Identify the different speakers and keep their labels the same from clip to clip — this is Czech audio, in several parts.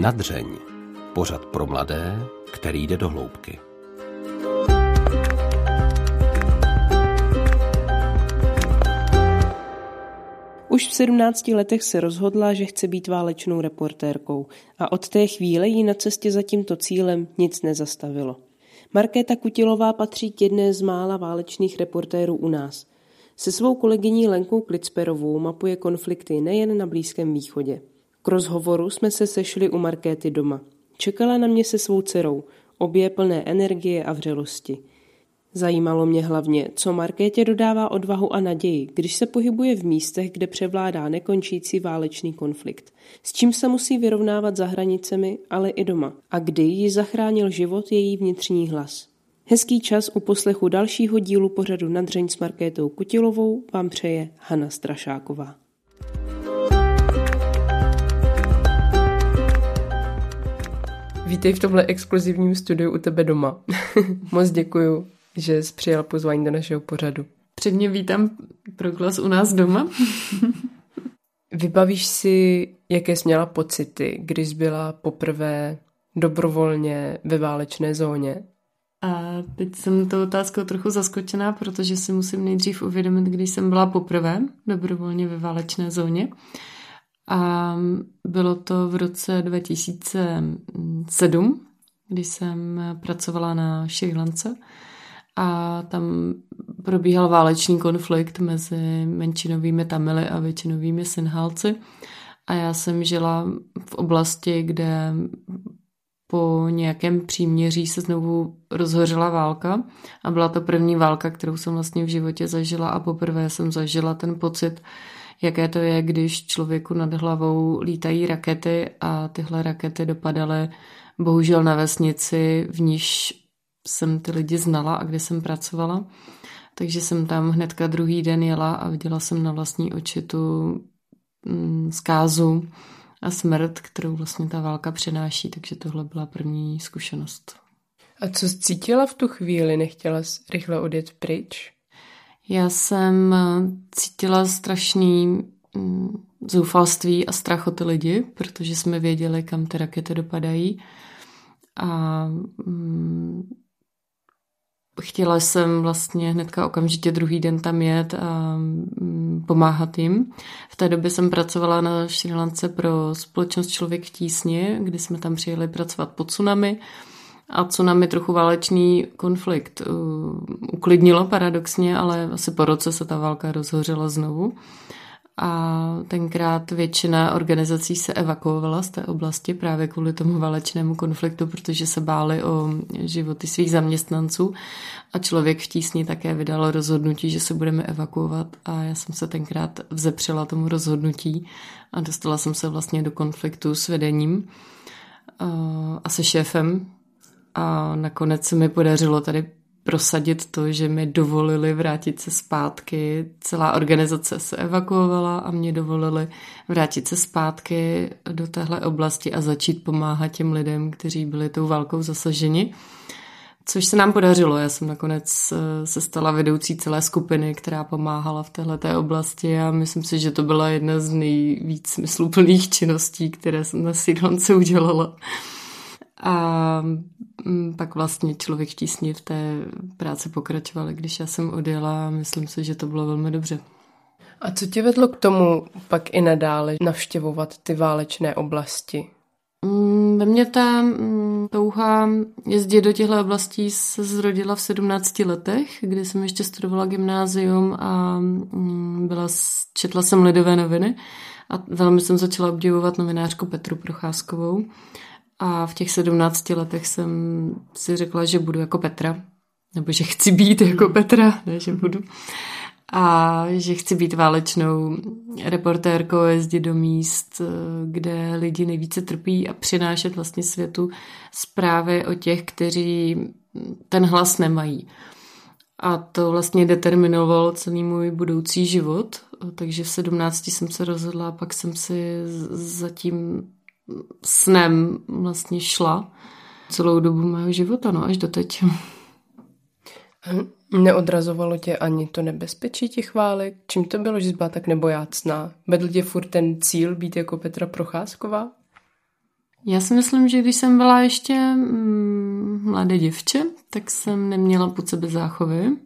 Speaker 1: Nadřeň. Pořad pro mladé, který jde do hloubky.
Speaker 2: Už v 17 letech se rozhodla, že chce být válečnou reportérkou a od té chvíle jí na cestě za tímto cílem nic nezastavilo. Markéta Kutilová patří k jedné z mála válečných reportérů u nás. Se svou kolegyní Lenkou Klicperovou mapuje konflikty nejen na Blízkém východě. K rozhovoru jsme se sešli u Markéty doma. Čekala na mě se svou dcerou, obě plné energie a vřelosti. Zajímalo mě hlavně, co Markétě dodává odvahu a naději, když se pohybuje v místech, kde převládá nekončící válečný konflikt. S čím se musí vyrovnávat za hranicemi, ale i doma. A kdy ji zachránil život její vnitřní hlas. Hezký čas u poslechu dalšího dílu pořadu Nadřeň s Markétou Kutilovou vám přeje Hana Strašáková. Vítej v tomhle exkluzivním studiu u tebe doma. Moc děkuju, že jsi přijal pozvání do našeho pořadu.
Speaker 3: Předně vítám pro glas u nás doma.
Speaker 2: Vybavíš si, jaké jsi měla pocity, když jsi byla poprvé dobrovolně ve válečné zóně?
Speaker 3: A teď jsem to otázkou trochu zaskočená, protože si musím nejdřív uvědomit, když jsem byla poprvé dobrovolně ve válečné zóně. A bylo to v roce 2007, kdy jsem pracovala na Šri Lance. A tam probíhal válečný konflikt mezi menšinovými Tamily a většinovými Sinhalci. A já jsem žila v oblasti, kde po nějakém příměří se znovu rozhořela válka. A byla to první válka, kterou jsem vlastně v životě zažila. A poprvé jsem zažila ten pocit, jaké to je, když člověku nad hlavou lítají rakety a tyhle rakety dopadaly bohužel na vesnici, v níž jsem ty lidi znala a kde jsem pracovala. Takže jsem tam hnedka druhý den jela a viděla jsem na vlastní oči tu mm, zkázu a smrt, kterou vlastně ta válka přenáší, takže tohle byla první zkušenost.
Speaker 2: A co cítila v tu chvíli? Nechtěla jsi rychle odjet pryč?
Speaker 3: Já jsem eh, cítila strašný mm, zoufalství a strach o ty lidi, protože jsme věděli, kam ty rakety dopadají. A mm, chtěla jsem vlastně hnedka okamžitě druhý den tam jet a mm, pomáhat jim. V té době jsem pracovala na Šri Lance pro společnost Člověk v tísni, kdy jsme tam přijeli pracovat pod tsunami a tsunami trochu válečný konflikt? Uklidnilo paradoxně, ale asi po roce se ta válka rozhořela znovu. A tenkrát většina organizací se evakuovala z té oblasti právě kvůli tomu válečnému konfliktu, protože se báli o životy svých zaměstnanců. A člověk v tísni také vydal rozhodnutí, že se budeme evakuovat. A já jsem se tenkrát vzepřela tomu rozhodnutí a dostala jsem se vlastně do konfliktu s vedením a se šéfem a nakonec se mi podařilo tady prosadit to, že mi dovolili vrátit se zpátky. Celá organizace se evakuovala a mě dovolili vrátit se zpátky do téhle oblasti a začít pomáhat těm lidem, kteří byli tou válkou zasaženi. Což se nám podařilo. Já jsem nakonec eh, se stala vedoucí celé skupiny, která pomáhala v této oblasti a myslím si, že to byla jedna z nejvíc smysluplných činností, které jsem na Sidlance udělala. A mm, pak vlastně člověk v tísni v té práci pokračoval, když já jsem odjela a myslím si, že to bylo velmi dobře.
Speaker 2: A co tě vedlo k tomu pak i nadále navštěvovat ty válečné oblasti?
Speaker 3: Mm, ve mně ta mm, touha jezdit do těchto oblastí se zrodila v 17 letech, kdy jsem ještě studovala gymnázium a byla, četla jsem lidové noviny a velmi jsem začala obdivovat novinářku Petru Procházkovou. A v těch sedmnácti letech jsem si řekla, že budu jako Petra. Nebo že chci být jako Petra, ne, že budu. A že chci být válečnou reportérkou, jezdit do míst, kde lidi nejvíce trpí a přinášet vlastně světu zprávy o těch, kteří ten hlas nemají. A to vlastně determinovalo celý můj budoucí život. Takže v sedmnácti jsem se rozhodla pak jsem si zatím snem vlastně šla celou dobu mého života, no až doteď.
Speaker 2: Neodrazovalo tě ani to nebezpečí těch válek? Čím to bylo, že jsi byla tak nebojácná? Vedl tě furt ten cíl být jako Petra Procházková?
Speaker 3: Já si myslím, že když jsem byla ještě mm, mladé děvče, tak jsem neměla pod sebe záchovy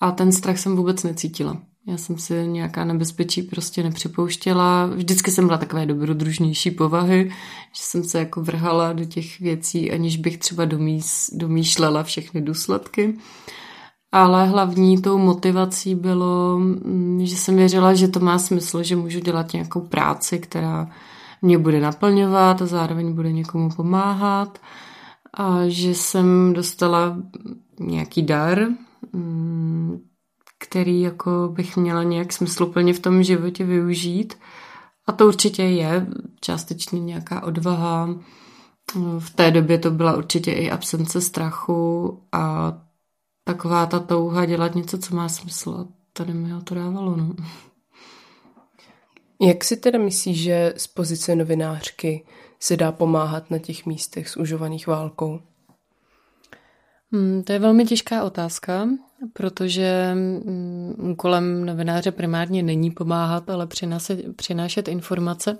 Speaker 3: a ten strach jsem vůbec necítila. Já jsem si nějaká nebezpečí prostě nepřipouštěla. Vždycky jsem byla takové dobrodružnější povahy, že jsem se jako vrhala do těch věcí, aniž bych třeba domýšlela všechny důsledky. Ale hlavní tou motivací bylo, mm, že jsem věřila, že to má smysl, že můžu dělat nějakou práci, která mě bude naplňovat a zároveň bude někomu pomáhat. A že jsem dostala nějaký dar, mm, který jako bych měla nějak smysluplně v tom životě využít. A to určitě je částečně nějaká odvaha. V té době to byla určitě i absence strachu a taková ta touha dělat něco, co má smysl. A tady mi to dávalo. No.
Speaker 2: Jak si teda myslíš, že z pozice novinářky se dá pomáhat na těch místech zužovaných válkou?
Speaker 3: Hmm, to je velmi těžká otázka, protože mm, úkolem novináře primárně není pomáhat, ale přinášet, přinášet informace.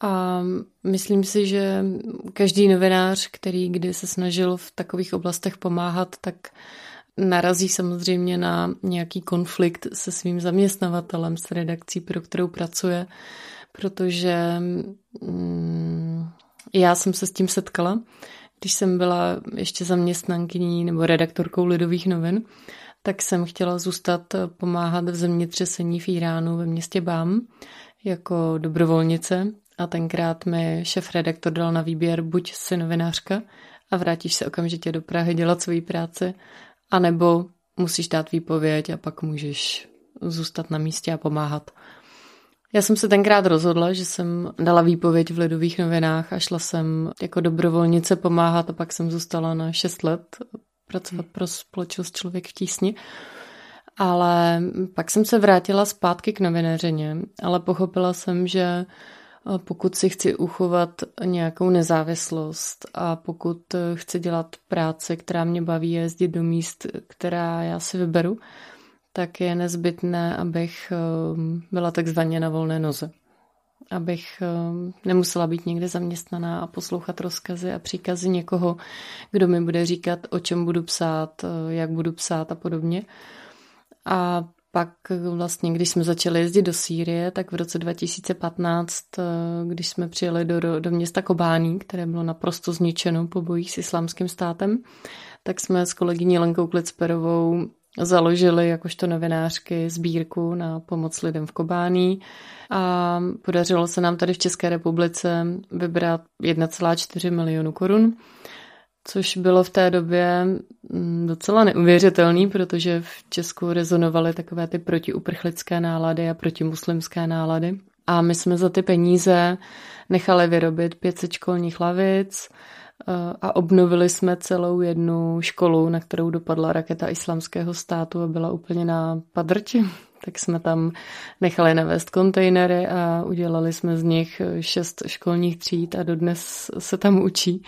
Speaker 3: A myslím si, že každý novinář, který kdy se snažil v takových oblastech pomáhat, tak narazí samozřejmě na nějaký konflikt se svým zaměstnavatelem, s redakcí, pro kterou pracuje, protože mm, já jsem se s tím setkala, když jsem byla ještě zaměstnankyní nebo redaktorkou Lidových novin, tak jsem chtěla zůstat pomáhat v zemětřesení v Iránu ve městě Bám jako dobrovolnice a tenkrát mi šef redaktor dal na výběr buď si novinářka a vrátíš se okamžitě do Prahy dělat svoji práci, anebo musíš dát výpověď a pak můžeš zůstat na místě a pomáhat. Já jsem se tenkrát rozhodla, že jsem dala výpověď v Lidových novinách a šla jsem jako dobrovolnice pomáhat a pak jsem zůstala na 6 let pracovat pro společnost Člověk v tísni. Ale pak jsem se vrátila zpátky k novinéřině, ale pochopila jsem, že pokud si chci uchovat nějakou nezávislost a pokud chci dělat práce, která mě baví jezdit do míst, která já si vyberu, tak je nezbytné, abych ehm, byla takzvaně na volné noze. Abych ehm, nemusela být někde zaměstnaná a poslouchat rozkazy a příkazy někoho, kdo mi bude říkat, o čem budu psát, eh, jak budu psát a podobně. A pak vlastně, když jsme začali jezdit do Sýrie, tak v roce 2015, eh, když jsme přijeli do, do města Kobání, které bylo naprosto zničeno po bojích s islámským státem, tak jsme s kolegyní Lenkou Klicperovou založili jakožto novinářky sbírku na pomoc lidem v Kobání a podařilo se nám tady v České republice vybrat 1,4 milionu korun, což bylo v té době mm, docela neuvěřitelný, protože v Česku rezonovaly takové ty protiuprchlické nálady a protimuslimské nálady. A my jsme za ty peníze nechali vyrobit 500 školních lavic, a obnovili jsme celou jednu školu, na kterou dopadla raketa islamského státu a byla úplně na padrči. Tak jsme tam nechali navést kontejnery a udělali jsme z nich šest školních tříd a dodnes se tam učí.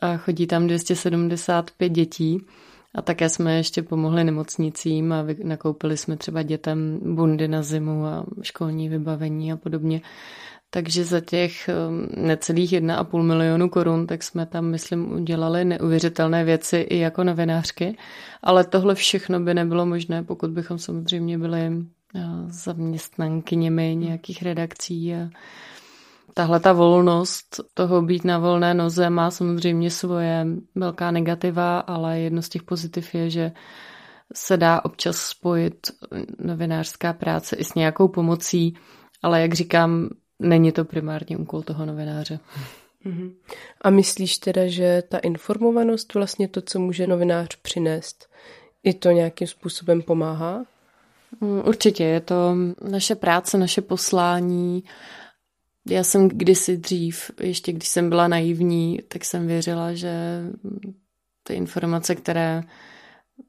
Speaker 3: A chodí tam 275 dětí. A také jsme ještě pomohli nemocnicím a nakoupili jsme třeba dětem bundy na zimu a školní vybavení a podobně. Takže za těch um, necelých 1,5 milionu korun, tak jsme tam, myslím, udělali neuvěřitelné věci i jako novinářky. Ale tohle všechno by nebylo možné, pokud bychom samozřejmě byli uh, zaměstnankyněmi nějakých redakcí a tahle ta volnost toho být na volné noze má samozřejmě svoje velká negativa, ale jedno z těch pozitiv je, že se dá občas spojit novinářská práce i s nějakou pomocí, ale jak říkám, není to primárně úkol toho novináře.
Speaker 2: Mhm. A myslíš teda, že ta informovanost vlastně to, co může novinář přinést, i to nějakým způsobem pomáhá?
Speaker 3: Mm, určitě, je to naše práce, naše poslání. Já jsem kdysi dřív, ještě když jsem byla naivní, tak jsem věřila, že ty informace, které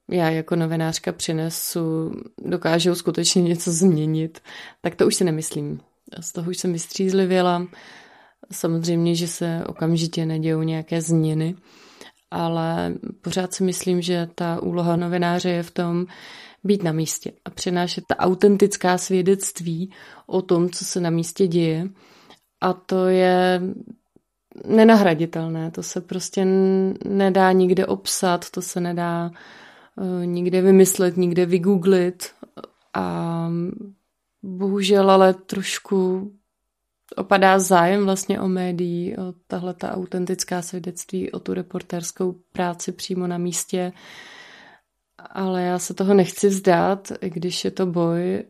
Speaker 3: já jako novinářka přinesu, dokážou skutečně něco změnit, tak to už si nemyslím. Z toho už jsem vystřízlivěla. Samozřejmě, že se okamžitě nedějou nějaké změny, ale pořád si myslím, že ta úloha novináře je v tom být na místě a přinášet ta autentická svědectví o tom, co se na místě děje. A to je nenahraditelné. To se prostě nedá nikde obsat, to se nedá uh, nikde vymyslet, nikde vygooglit. A bohužel ale trošku opadá zájem vlastně o médií, o tahle ta autentická svědectví, o tu reportérskou práci přímo na místě. Ale já se toho nechci vzdát, i když je to boj,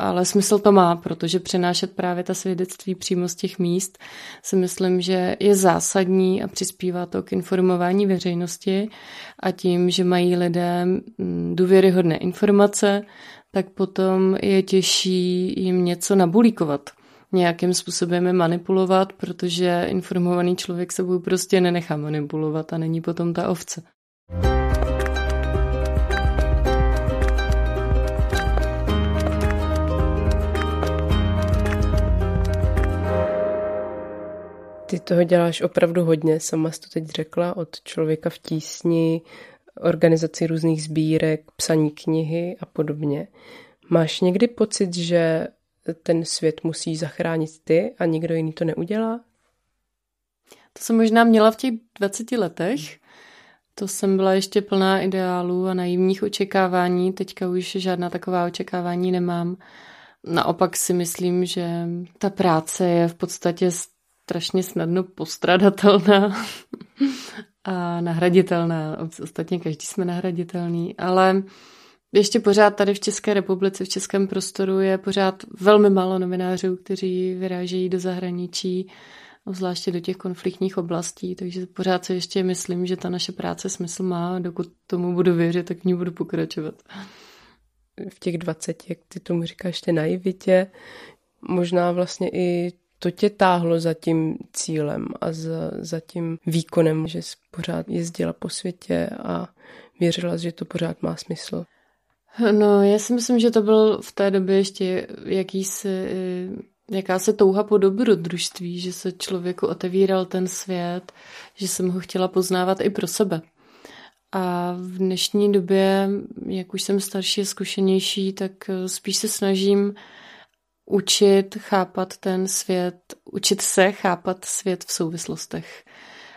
Speaker 3: ale smysl to má, protože přenášet právě ta svědectví přímo z těch míst si myslím, že je zásadní a přispívá to k informování veřejnosti a tím, že mají lidé mm, důvěryhodné informace, tak potom je těžší jim něco nabulíkovat nějakým způsobem je manipulovat, protože informovaný člověk sebou prostě nenechá manipulovat a není potom ta ovce.
Speaker 2: Ty toho děláš opravdu hodně, sama jsi to teď řekla, od člověka v tísni, organizaci různých sbírek, psaní knihy a podobně. Máš někdy pocit, že ten svět musí zachránit ty a nikdo jiný to neudělá?
Speaker 3: To jsem možná měla v těch 20 letech. To jsem byla ještě plná ideálů a naivních očekávání. Teďka už žádná taková očekávání nemám. Naopak si myslím, že ta práce je v podstatě strašně snadno postradatelná a nahraditelná. Ostatně každý jsme nahraditelný, ale ještě pořád tady v České republice, v českém prostoru je pořád velmi málo novinářů, kteří vyrážejí do zahraničí, zvláště do těch konfliktních oblastí, takže pořád se ještě myslím, že ta naše práce smysl má dokud tomu budu věřit, tak v ní budu pokračovat.
Speaker 2: V těch 20, jak ty tomu říkáš, té naivitě, možná vlastně i to tě táhlo za tím cílem a za, za tím výkonem, že jsi pořád jezdila po světě a věřila, že to pořád má smysl.
Speaker 3: No, já si myslím, že to byl v té době ještě jakýsi, jakási touha po dobrodružství, že se člověku otevíral ten svět, že jsem ho chtěla poznávat i pro sebe. A v dnešní době, jak už jsem starší a zkušenější, tak spíš se snažím učit chápat ten svět, učit se chápat svět v souvislostech.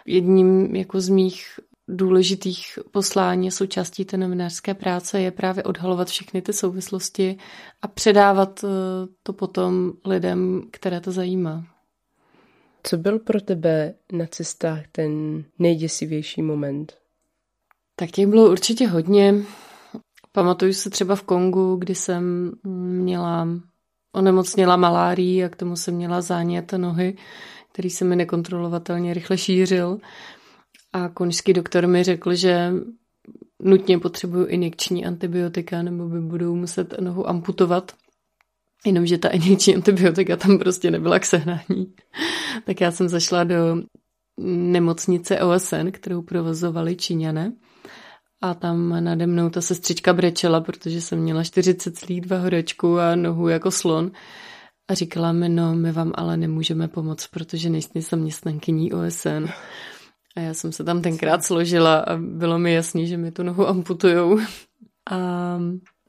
Speaker 3: Jedním jako z mých důležitých poslání součástí té novinářské práce je právě odhalovat všechny ty souvislosti a předávat eh, to potom lidem, které to zajímá.
Speaker 2: Co byl pro tebe na cestách ten nejděsivější moment?
Speaker 3: Tak těch bylo určitě hodně. Pamatuju se třeba v Kongu, kdy jsem měla onemocněla malárií a k tomu jsem měla zánět nohy, který se mi nekontrolovatelně rychle šířil. A konžský doktor mi řekl, že nutně potřebuju injekční antibiotika nebo by budou muset nohu amputovat. Jenomže ta injekční antibiotika tam prostě nebyla k sehnání. tak já jsem zašla do nemocnice OSN, kterou provozovali Číňané. A tam nade mnou ta sestřička brečela, protože jsem měla 40,2 horečku a nohu jako slon. A říkala mi, no my vám ale nemůžeme pomoct, protože nejste zaměstnankyní OSN. A já jsem se tam tenkrát složila a bylo mi jasný, že mi tu nohu amputujou. A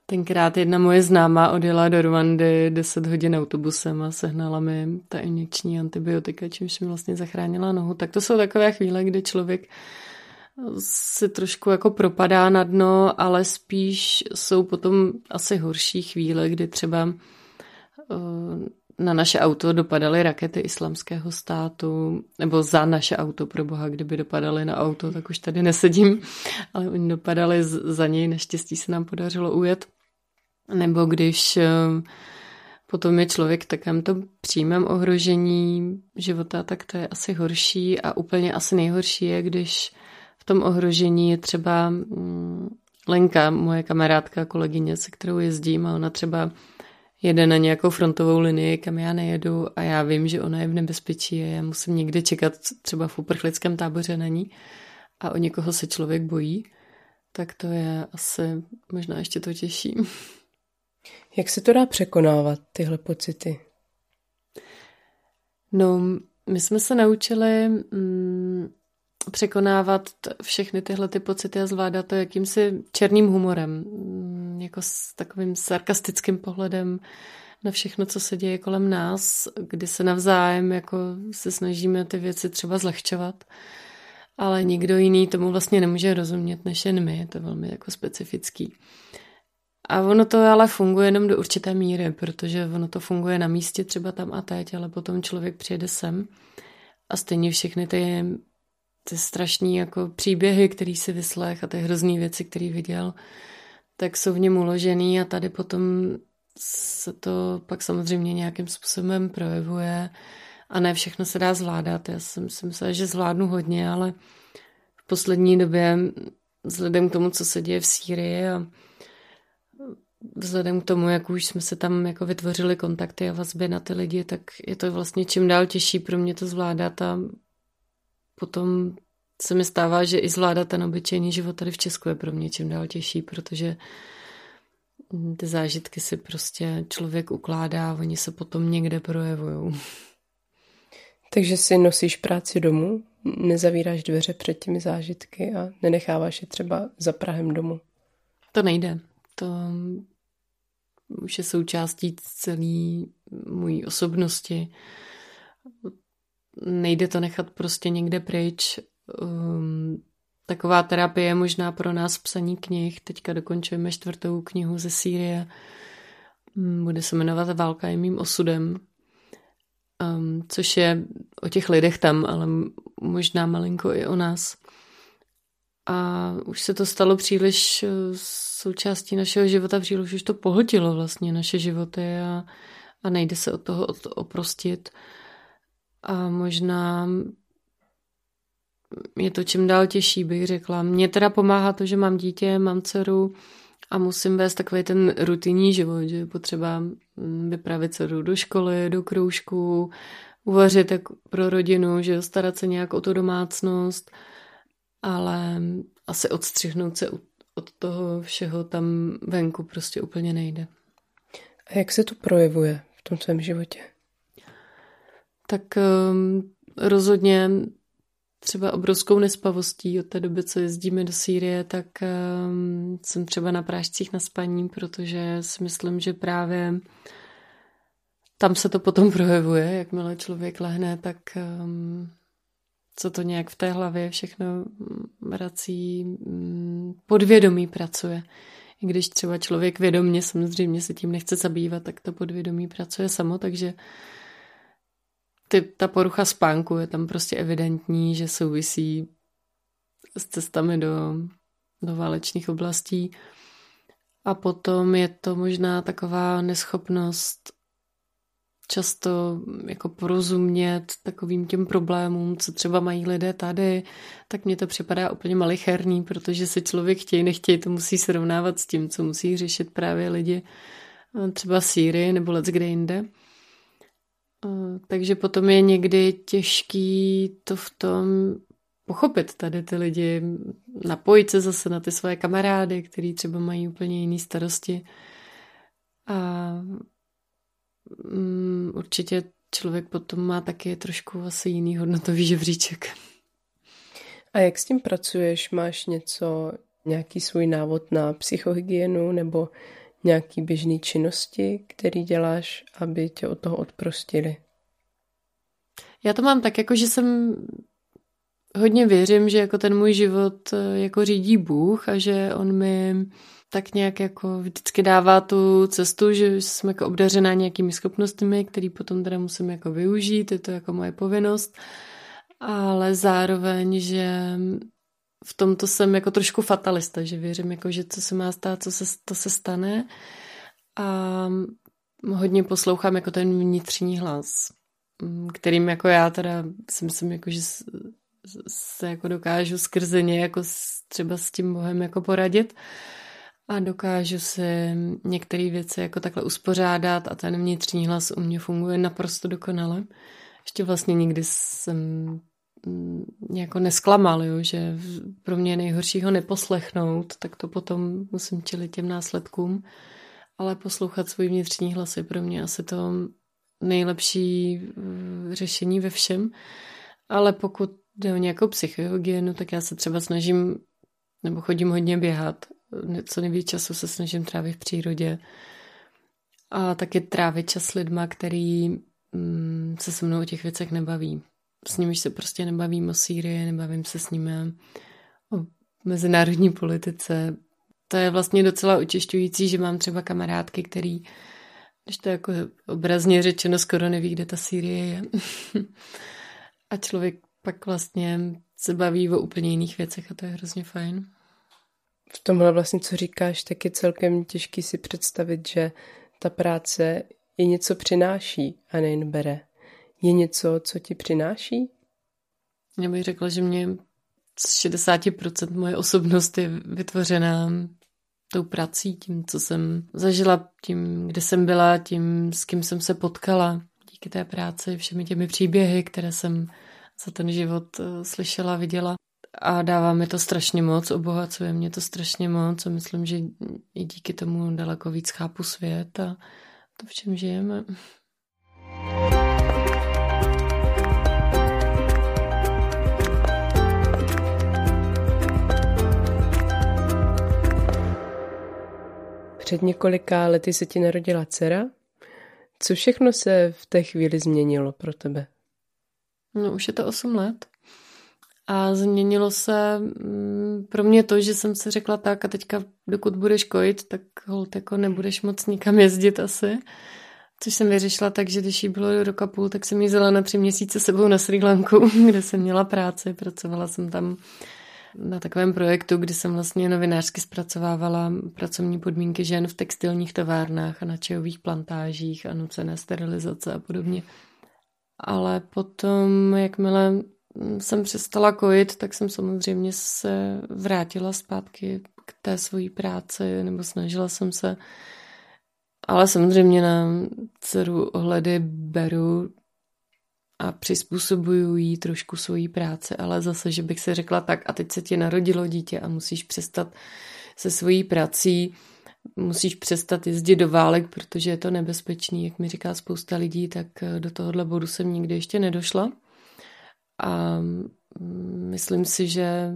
Speaker 3: tenkrát jedna moje známá odjela do Rwandy 10 hodin autobusem a sehnala mi ta injekční antibiotika, čímž mi vlastně zachránila nohu. Tak to jsou takové chvíle, kdy člověk se trošku jako propadá na dno, ale spíš jsou potom asi horší chvíle, kdy třeba eh, na naše auto dopadaly rakety islamského státu, nebo za naše auto, pro boha, kdyby dopadaly na auto, tak už tady nesedím, ale oni dopadali za něj, naštěstí se nám podařilo ujet. Nebo když eh, potom je člověk v to přímém ohrožení života, tak to je asi horší a úplně asi nejhorší je, když v tom ohrožení je třeba mm, Lenka, moje kamarádka, kolegyně, se kterou jezdím a ona třeba jede na nějakou frontovou linii, kam já nejedu a já vím, že ona je v nebezpečí a já musím někde čekat třeba v uprchlickém táboře na ní a o někoho se člověk bojí, tak to je asi možná ještě to těžší.
Speaker 2: Jak se to dá překonávat, tyhle pocity?
Speaker 3: No, my jsme se naučili mm, překonávat všechny tyhle ty pocity a zvládat to jakýmsi černým humorem, mm, jako s takovým sarkastickým pohledem na všechno, co se děje kolem nás, kdy se navzájem jako se snažíme ty věci třeba zlehčovat, ale nikdo jiný tomu vlastně nemůže rozumět než jen my, je to velmi jako specifický. A ono to ale funguje jenom do určité míry, protože ono to funguje na místě třeba tam a teď, ale potom člověk přijede sem a stejně všechny ty, ty strašní jako příběhy, který si vyslech a ty hrozný věci, který viděl, tak jsou v něm uložený a tady potom se to pak samozřejmě nějakým způsobem projevuje a ne všechno se dá zvládat. Já jsem si myslela, že zvládnu hodně, ale v poslední době vzhledem k tomu, co se děje v Sýrii a vzhledem k tomu, jak už jsme se tam jako vytvořili kontakty a vazby na ty lidi, tak je to vlastně čím dál těžší pro mě to zvládat a potom se mi stává, že i zvládat ten obyčejný život tady v Česku je pro mě čím dál těžší, protože ty zážitky si prostě člověk ukládá a oni se potom někde projevují.
Speaker 2: Takže si nosíš práci domů, nezavíráš dveře před těmi zážitky a nenecháváš je třeba za Prahem domů?
Speaker 3: To nejde. To už je součástí celé mojí osobnosti. Nejde to nechat prostě někde pryč. Um, taková terapie je možná pro nás psaní knih. Teďka dokončujeme čtvrtou knihu ze Sýrie. Um, bude se jmenovat Válka je mým osudem. Um, což je o těch lidech tam, ale možná malinko i o nás. A už se to stalo příliš eh, součástí našeho života, příliš už to pohltilo vlastně naše životy a, a nejde se od toho oprostit. A možná je to čím dál těžší, bych řekla. Mně teda pomáhá to, že mám dítě, mám dceru a musím vést takový ten rutinní život, že je potřeba mm, vypravit dceru do školy, do kroužku, uvařit jak pro rodinu, že starat se nějak o tu domácnost – ale asi odstřihnout se od toho všeho tam venku prostě úplně nejde.
Speaker 2: A jak se to projevuje v tom svém životě?
Speaker 3: Tak um, rozhodně třeba obrovskou nespavostí od té doby, co jezdíme do Sýrie, tak um, jsem třeba na prášcích na spaní, protože si myslím, že právě tam se to potom projevuje, jakmile člověk lehne, tak um, co to nějak v té hlavě všechno vrací, mm, podvědomí pracuje. I když třeba člověk vědomně samozřejmě se tím nechce zabývat, tak to podvědomí pracuje samo, takže ty, ta porucha spánku je tam prostě evidentní, že souvisí s cestami do, do válečných oblastí. A potom je to možná taková neschopnost často jako porozumět takovým těm problémům, co třeba mají lidé tady, tak mně to připadá úplně malicherný, protože se člověk chtějí, nechtějí, to musí srovnávat s tím, co musí řešit právě lidi eh, třeba Sýrii nebo let's kde jinde. Takže potom je někdy těžký to v tom pochopit tady ty lidi, napojit se zase na ty svoje kamarády, který třeba mají úplně jiné starosti a um, určitě člověk potom má taky trošku asi jiný hodnotový žebříček.
Speaker 2: A jak s tím pracuješ? Máš něco, nějaký svůj návod na psychohygienu nebo nějaký běžný činnosti, který děláš, aby tě od toho odprostili?
Speaker 3: Já to mám tak, jako že jsem hodně věřím, že jako ten můj život eh, jako řídí Bůh a že on mi tak nějak jako vždycky dává tu cestu, že jsem jako obdařená nějakými schopnostmi, které potom teda musím jako využít, je to jako moje povinnost, ale zároveň, že v tomto jsem jako trošku fatalista, že věřím, jako, že co se má stát, co se, to se stane a hodně poslouchám jako ten vnitřní hlas, kterým jako já teda si myslím, jako, že se jako dokážu skrze ně jako třeba s tím Bohem jako poradit a dokážu se některé věci jako takhle uspořádat a ten vnitřní hlas u mě funguje naprosto dokonale. Ještě vlastně nikdy jsem mm, jako nesklamal, jo, že pro mě je nejhorší ho neposlechnout, tak to potom musím čelit těm následkům. Ale poslouchat svůj vnitřní hlas je pro mě asi to nejlepší eh, řešení ve všem. Ale pokud jde o nějakou psychohygienu, tak já se třeba snažím nebo chodím hodně běhat co nejvíc času se snažím trávit v přírodě. A taky trávit čas s lidma, který mm, se se mnou o těch věcech nebaví. S nimiž se prostě nebavím o Sýrii, nebavím se s nimi o mezinárodní politice. To je vlastně docela učišťující, že mám třeba kamarádky, který, když to jako obrazně řečeno, skoro neví, kde ta Sýrie je. a člověk pak vlastně se baví o úplně jiných věcech a to je hrozně fajn.
Speaker 2: V tomhle vlastně, co říkáš, tak je celkem těžký si představit, že ta práce je něco přináší a nejen bere. Je něco, co ti přináší?
Speaker 3: Já bych řekla, že mě z 60% moje osobnost je vytvořená tou prací, tím, co jsem zažila, tím, kde jsem byla, tím, s kým jsem se potkala. Díky té práci, všemi těmi příběhy, které jsem za ten život eh, slyšela, viděla. A dává mi to strašně moc, obohacuje mě to strašně moc a myslím, že i díky tomu daleko víc chápu svět a to, v čem žijeme. Před několika lety se ti narodila dcera. Co všechno se v té chvíli změnilo pro tebe? No, už je to 8 let. A změnilo se mm, pro mě to, že jsem si řekla tak a teďka, dokud budeš kojit, tak hold, jako nebudeš moc nikam jezdit asi. Což jsem vyřešila tak, že když jí bylo roka půl, tak jsem jí vzala na tři měsíce sebou na Sri Lanku, kde jsem měla práci. Pracovala jsem tam na takovém projektu, kdy jsem vlastně novinářsky zpracovávala pracovní podmínky žen v textilních továrnách a na čajových plantážích a nucené sterilizace a podobně. Ale potom, jakmile jsem přestala kojit, tak jsem samozřejmě se vrátila zpátky k té svojí práci, nebo snažila jsem se. Ale samozřejmě na dceru ohledy beru a přizpůsobuju jí trošku svojí práci, ale zase, že bych si řekla tak a teď se ti narodilo dítě a musíš přestat se svojí prací, musíš přestat jezdit do válek, protože je to nebezpečný, jak mi říká spousta lidí, tak do tohohle bodu jsem nikdy ještě nedošla. A myslím si, že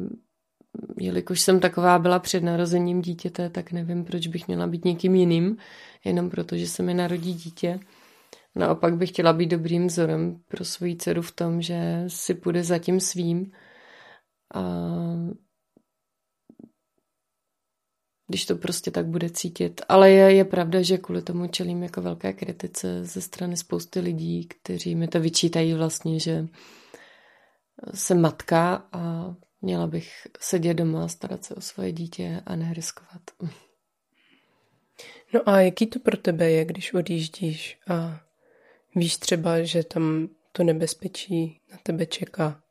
Speaker 3: jelikož jsem taková byla před narozením dítěte, tak nevím, proč bych měla být někým jiným, jenom proto, že se mi narodí dítě. Naopak bych chtěla být dobrým vzorem pro svoji dceru v tom, že si půjde za tím svým a když to prostě tak bude cítit. Ale je, je pravda, že kvůli tomu čelím jako velké kritice ze strany spousty lidí, kteří mi to vyčítají vlastně, že jsem matka a měla bych sedět doma a starat se o svoje dítě a neriskovat.
Speaker 2: No a jaký to pro tebe je, když odjíždíš a víš třeba, že tam to nebezpečí na tebe čeká?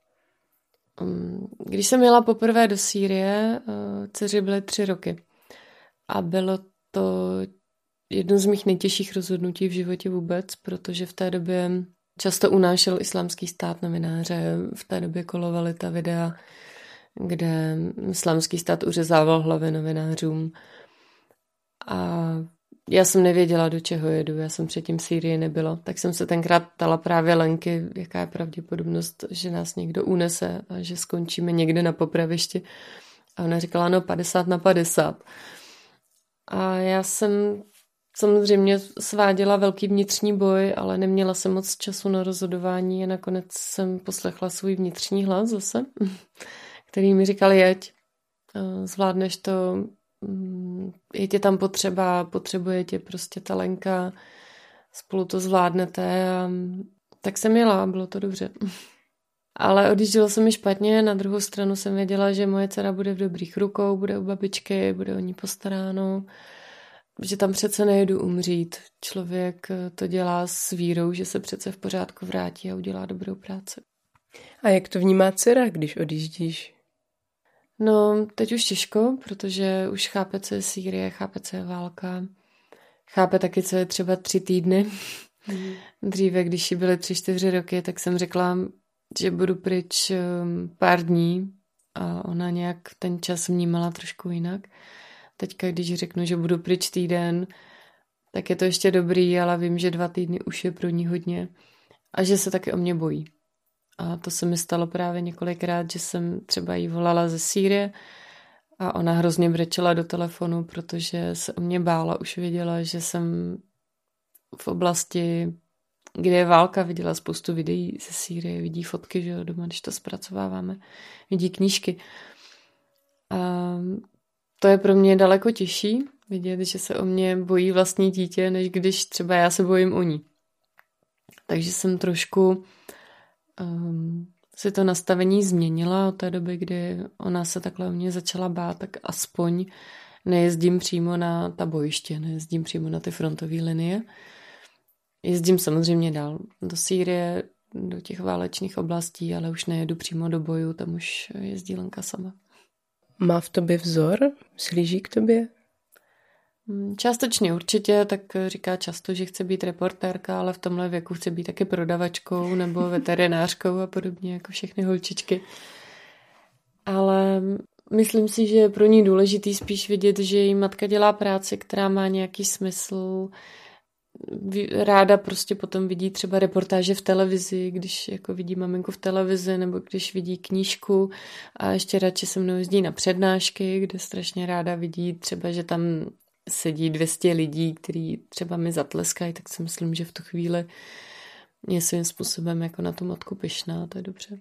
Speaker 3: Um, když jsem jela poprvé do Sýrie, uh, dceři byly tři roky. A bylo to jedno z mých nejtěžších rozhodnutí v životě vůbec, protože v té době často unášel islámský stát novináře. V té době kolovaly ta videa, kde islámský stát uřezával hlavy novinářům. A já jsem nevěděla, do čeho jedu, já jsem předtím v Sýrii nebyla, tak jsem se tenkrát ptala právě Lenky, jaká je pravděpodobnost, že nás někdo unese a že skončíme někde na popravišti. A ona říkala, no 50 na 50. A já jsem samozřejmě sváděla velký vnitřní boj, ale neměla jsem moc času na rozhodování a nakonec jsem poslechla svůj vnitřní hlas zase, který mi říkal, jeď, zvládneš to, mm, je tě tam potřeba, potřebuje tě prostě ta Lenka, spolu to zvládnete a tak jsem jela bylo to dobře. Ale odjíždělo se mi špatně, na druhou stranu jsem věděla, že moje dcera bude v dobrých rukou, bude u babičky, bude o ní postaráno, že tam přece nejedu umřít. Člověk to dělá s vírou, že se přece v pořádku vrátí a udělá dobrou práci.
Speaker 2: A jak to vnímá dcera, když odjíždíš?
Speaker 3: No, teď už těžko, protože už chápe, co je Sýrie, chápe, co je válka. Chápe taky, co je třeba tři týdny. Mm. Dříve, když jí byly tři, čtyři roky, tak jsem řekla, že budu pryč um, pár dní a ona nějak ten čas vnímala trošku jinak. Teďka, když řeknu, že budu pryč týden, tak je to ještě dobrý, ale vím, že dva týdny už je pro ní hodně a že se taky o mě bojí. A to se mi stalo právě několikrát, že jsem třeba jí volala ze Sýrie a ona hrozně brečela do telefonu, protože se o mě bála, už věděla, že jsem v oblasti, kde je válka, viděla spoustu videí ze Sýrie, vidí fotky, že jo, doma, když to zpracováváme, vidí knížky. A to je pro mě daleko těžší vidět, že se o mě bojí vlastní dítě, než když třeba já se bojím o ní. Takže jsem trošku um, si to nastavení změnila od té doby, kdy ona se takhle o mě začala bát, tak aspoň nejezdím přímo na ta bojiště, nejezdím přímo na ty frontové linie. Jezdím samozřejmě dál do Sýrie, do těch válečných oblastí, ale už nejedu přímo do boju, tam už jezdí Lenka sama.
Speaker 2: Má v tobě vzor? Slíží k tobě?
Speaker 3: Mm, částečně určitě, tak říká často, že chce být reportérka, ale v tomhle věku chce být taky prodavačkou nebo veterinářkou a podobně, jako všechny holčičky. Ale myslím si, že je pro ní důležitý spíš vidět, že její matka dělá práci, která má nějaký smysl. Ráda prostě potom vidí třeba reportáže v televizi, když jako vidí maminku v televizi, nebo když vidí knížku a ještě radši se mnou jezdí na přednášky, kde strašně ráda vidí třeba, že tam sedí 200 lidí, kteří třeba mi zatleskají, tak si myslím, že v tu chvíli je svým způsobem jako na tu matku pyšná, to je dobře.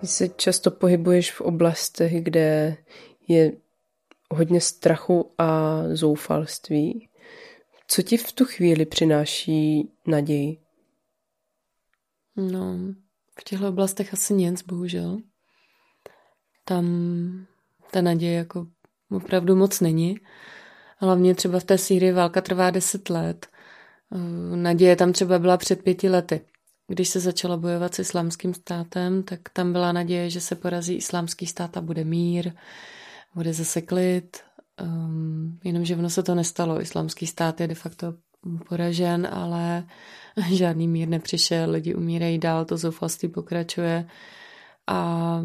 Speaker 2: Ty se často pohybuješ v oblastech, kde je hodně strachu a zoufalství. Co ti v tu chvíli přináší naději?
Speaker 3: No, v těchto oblastech asi nic, bohužel. Tam ta naděje jako opravdu moc není. Hlavně třeba v té Sýrii válka trvá deset let. Eh, naděje tam třeba byla před pěti lety. Když se začalo bojovat s islámským státem, tak tam byla naděje, že se porazí islámský stát a bude mír, bude zase klid, Um, jenomže ono se to nestalo. Islámský stát je de facto poražen, ale žádný mír nepřišel, lidi umírají dál, to zoufalství pokračuje a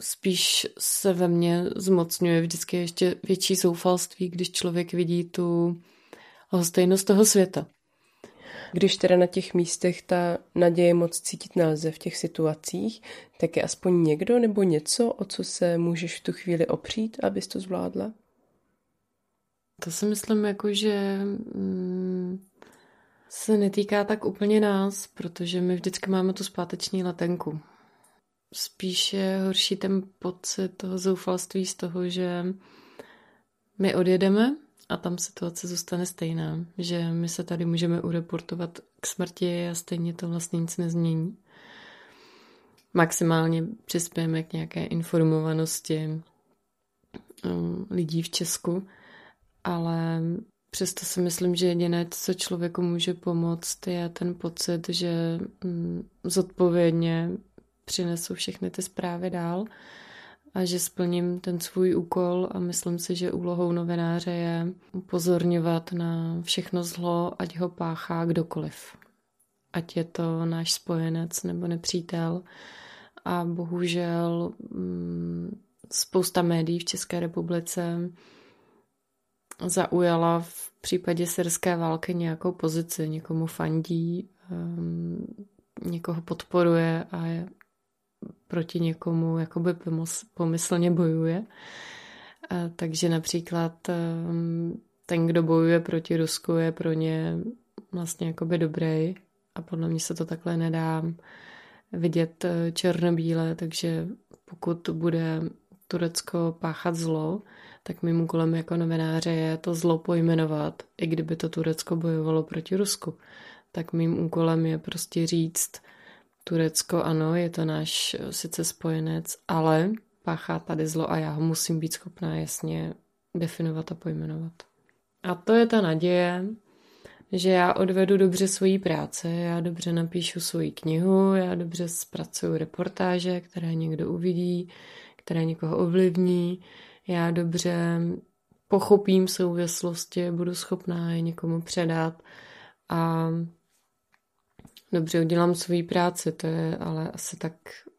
Speaker 3: spíš se ve mně zmocňuje vždycky ještě větší zoufalství, když člověk vidí tu hostejnost toho světa.
Speaker 2: Když teda na těch místech ta naděje moc cítit nelze v těch situacích, tak je aspoň někdo nebo něco, o co se můžeš v tu chvíli opřít, abys to zvládla?
Speaker 3: To si myslím, jako, že mm, se netýká tak úplně nás, protože my vždycky máme tu zpáteční letenku. Spíš je horší ten pocit toho zoufalství z toho, že my odjedeme a tam situace zůstane stejná, že my se tady můžeme ureportovat k smrti a stejně to vlastně nic nezmění. Maximálně přispějeme k nějaké informovanosti um, lidí v Česku, ale přesto si myslím, že jediné, co člověku může pomoct, je ten pocit, že mm, zodpovědně přinesu všechny ty zprávy dál a že splním ten svůj úkol a myslím si, že úlohou novináře je upozorňovat na všechno zlo, ať ho páchá kdokoliv. Ať je to náš spojenec nebo nepřítel. A bohužel mm, spousta médií v České republice zaujala v případě syrské války nějakou pozici, někomu fandí, um, někoho podporuje a je proti někomu jakoby pomyslně bojuje. A, takže například um, ten, kdo bojuje proti Rusku, je pro ně vlastně jakoby dobrý a podle mě se to takhle nedá vidět eh, černobíle, takže pokud bude Turecko páchat zlo, tak mým úkolem jako novináře je to zlo pojmenovat, i kdyby to Turecko bojovalo proti Rusku. Tak mým úkolem je prostě říct, Turecko ano, je to náš eh, sice spojenec, ale páchá tady zlo a já ho musím být schopná jasně definovat a pojmenovat. A to je ta naděje, že já odvedu dobře svoji práci, já dobře napíšu svoji knihu, já dobře zpracuju reportáže, které někdo uvidí, které někoho ovlivní, já dobře pochopím souvislosti, budu schopná je někomu předat a dobře udělám svoji práci, to je ale asi tak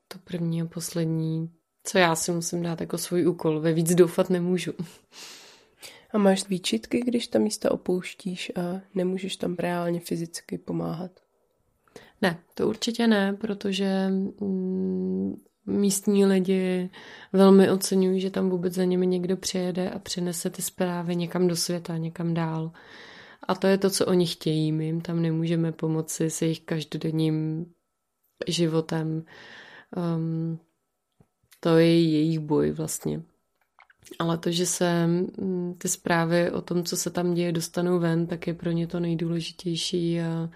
Speaker 3: to první a poslední, co já si musím dát jako svůj úkol. Ve víc doufat nemůžu.
Speaker 2: A máš výčitky, když ta místa opouštíš a nemůžeš tam reálně fyzicky pomáhat?
Speaker 3: Ne, to určitě ne, protože mm, místní lidi velmi oceňují, že tam vůbec za nimi někdo přijede a přinese ty zprávy někam do světa, někam dál. A to je to, co oni chtějí. My jim tam nemůžeme pomoci s jejich každodenním životem. Um, to je jejich boj vlastně. Ale to, že se mm, ty zprávy o tom, co se tam děje, dostanou ven, tak je pro ně to nejdůležitější a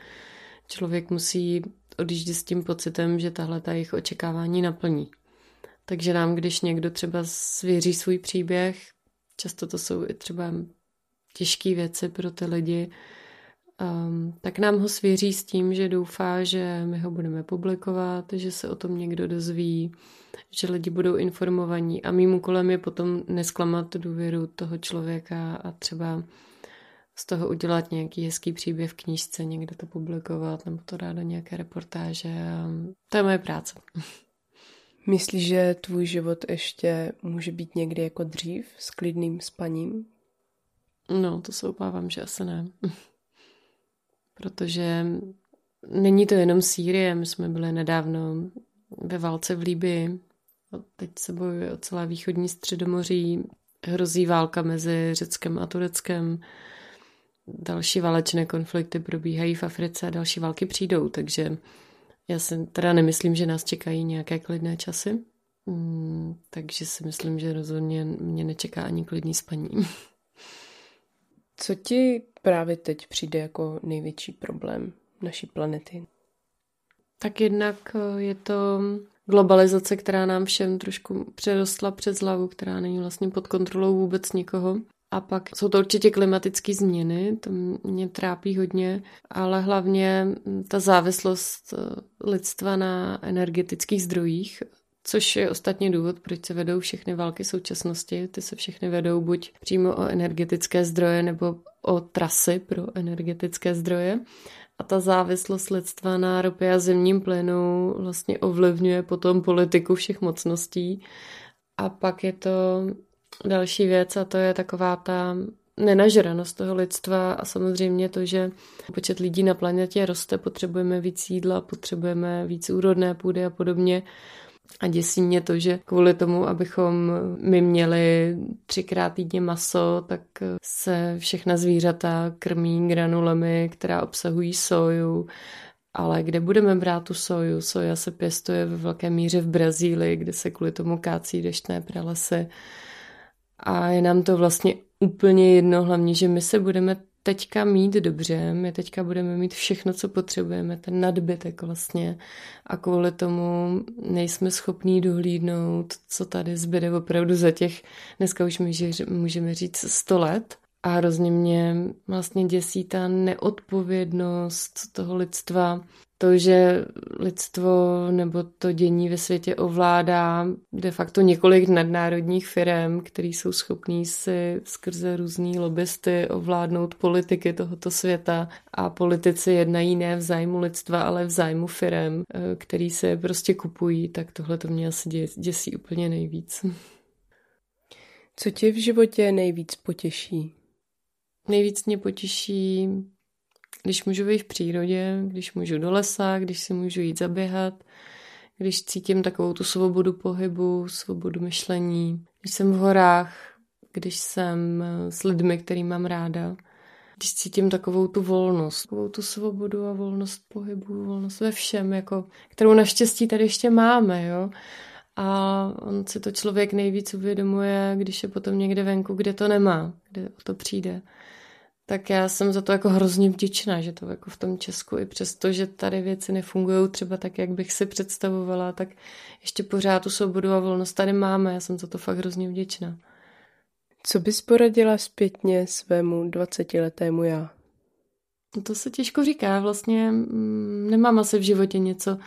Speaker 3: člověk musí odjíždět s tím pocitem, že tahle ta jejich očekávání naplní. Takže nám, když někdo třeba svěří svůj příběh, často to jsou i třeba těžké věci pro ty lidi, um, tak nám ho svěří s tím, že doufá, že my ho budeme publikovat, že se o tom někdo dozví, že lidi budou informovaní a mým úkolem je potom nesklamat důvěru toho člověka a třeba z toho udělat nějaký hezký příběh v knížce, někde to publikovat nebo to dát do nějaké reportáže. To je moje práce.
Speaker 2: Myslíš, že tvůj život ještě může být někdy jako dřív s klidným spaním?
Speaker 3: No, to se obávám, že asi ne. Protože není to jenom Sýrie, my jsme byli nedávno ve válce v Líbii. Teď se bojuje o celé východní středomoří. Hrozí válka mezi Řeckem a Tureckem. Další válečné konflikty probíhají v Africe a další války přijdou, takže já si teda nemyslím, že nás čekají nějaké klidné časy. Mm, takže si myslím, že rozhodně mě nečeká ani klidný spaní.
Speaker 2: Co ti právě teď přijde jako největší problém naší planety?
Speaker 3: Tak jednak eh, je to globalizace, která nám všem trošku přerostla před hlavu, která není vlastně pod kontrolou vůbec nikoho. A pak jsou to určitě klimatické změny, to mě trápí hodně, ale hlavně ta závislost eh, lidstva na energetických zdrojích, což je ostatně důvod, proč se vedou všechny války současnosti. Ty se všechny vedou buď přímo o energetické zdroje nebo o trasy pro energetické zdroje. A ta závislost lidstva na ropě a zemním plynu vlastně ovlivňuje potom politiku všech mocností. A pak je to další věc a to je taková ta nenažranost toho lidstva a samozřejmě to, že počet lidí na planetě roste, potřebujeme víc jídla, potřebujeme víc úrodné půdy a podobně. A děsí mě to, že kvůli tomu, abychom my měli třikrát týdně maso, tak se všechna zvířata krmí granulemi, která obsahují soju. Ale kde budeme brát tu soju? Soja se pěstuje ve velké míře v Brazílii, kde se kvůli tomu kácí deštné pralesy. A je nám to vlastně úplně jedno, hlavně, že my se budeme teďka mít dobře, my teďka budeme mít všechno, co potřebujeme, ten nadbytek vlastně. A kvůli tomu nejsme schopní dohlídnout, co tady zbyde opravdu za těch, dneska už můžeme říct 100 let a hrozně mě vlastně děsí ta neodpovědnost toho lidstva, to, že lidstvo nebo to dění ve světě ovládá de facto několik nadnárodních firm, které jsou schopní si skrze různý lobbysty ovládnout politiky tohoto světa a politici jednají ne v zájmu lidstva, ale v zájmu firm, eh, který se prostě kupují, tak tohle to mě asi děsí úplně nejvíc.
Speaker 2: Co tě v životě nejvíc potěší?
Speaker 3: Nejvíc mě potěší když můžu být v přírodě, když můžu do lesa, když si můžu jít zaběhat, když cítím takovou tu svobodu pohybu, svobodu myšlení, když jsem v horách, když jsem eh, s lidmi, který mám ráda, když cítím takovou tu volnost, takovou tu svobodu a volnost pohybu, volnost ve všem, jako, kterou naštěstí tady ještě máme, jo. A on si to člověk nejvíc uvědomuje, když je potom někde venku, kde to nemá, kde o to přijde tak já jsem za to jako hrozně vděčná, že to jako v tom Česku i přesto, že tady věci nefungují třeba tak, jak bych si představovala, tak ještě pořád tu svobodu a volnost tady máme. Já jsem za to fakt hrozně vděčná.
Speaker 2: Co bys poradila zpětně svému 20-letému já?
Speaker 3: No to se těžko říká. Vlastně mm, nemám asi v životě něco,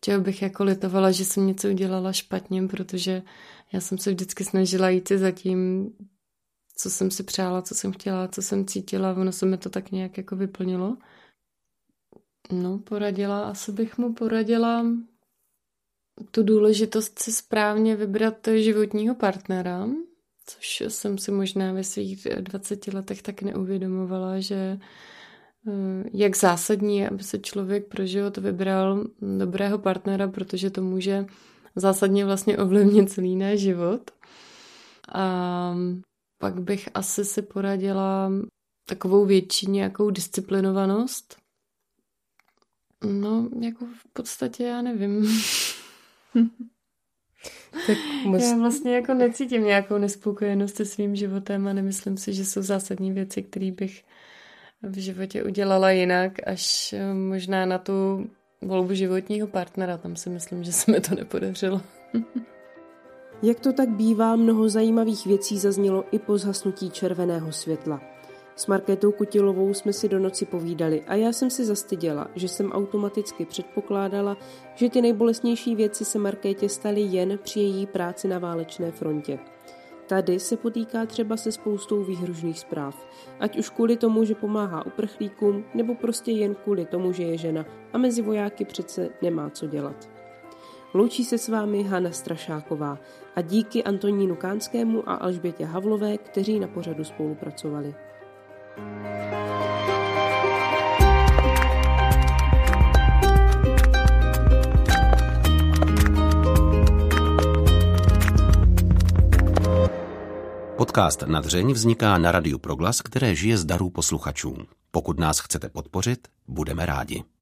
Speaker 3: čeho bych jako litovala, že jsem něco udělala špatně, protože já jsem se vždycky snažila jít si za tím, co jsem si přála, co jsem chtěla, co jsem cítila, ono se mi to tak nějak jako vyplnilo. No, poradila, asi bych mu poradila tu důležitost si správně vybrat životního partnera, což jsem si možná ve svých 20 letech tak neuvědomovala, že eh, jak zásadní je, aby se člověk pro život vybral dobrého partnera, protože to může zásadně vlastně ovlivnit celý náš život. A pak bych asi si poradila takovou větší nějakou disciplinovanost. No, jako v podstatě já nevím. tak moc... Já vlastně jako necítím nějakou nespokojenost se svým životem a nemyslím si, že jsou zásadní věci, které bych v životě udělala jinak, až eh, možná na tu volbu životního partnera. Tam si myslím, že se mi to nepodařilo.
Speaker 2: Jak to tak bývá, mnoho zajímavých věcí zaznělo i po zhasnutí červeného světla. S Markétou Kutilovou jsme si do noci povídali a já jsem si zastyděla, že jsem automaticky předpokládala, že ty nejbolestnější věci se Markétě staly jen při její práci na válečné frontě. Tady se potýká třeba se spoustou výhružných zpráv, ať už kvůli tomu, že pomáhá uprchlíkům, nebo prostě jen kvůli tomu, že je žena a mezi vojáky přece nemá co dělat. Loučí se s vámi Hana Strašáková a díky Antonínu Kánskému a Alžbětě Havlové, kteří na pořadu spolupracovali.
Speaker 1: Podcast na dřeň vzniká na Radiu Proglas, které žije z darů posluchačů. Pokud nás chcete podpořit, budeme rádi.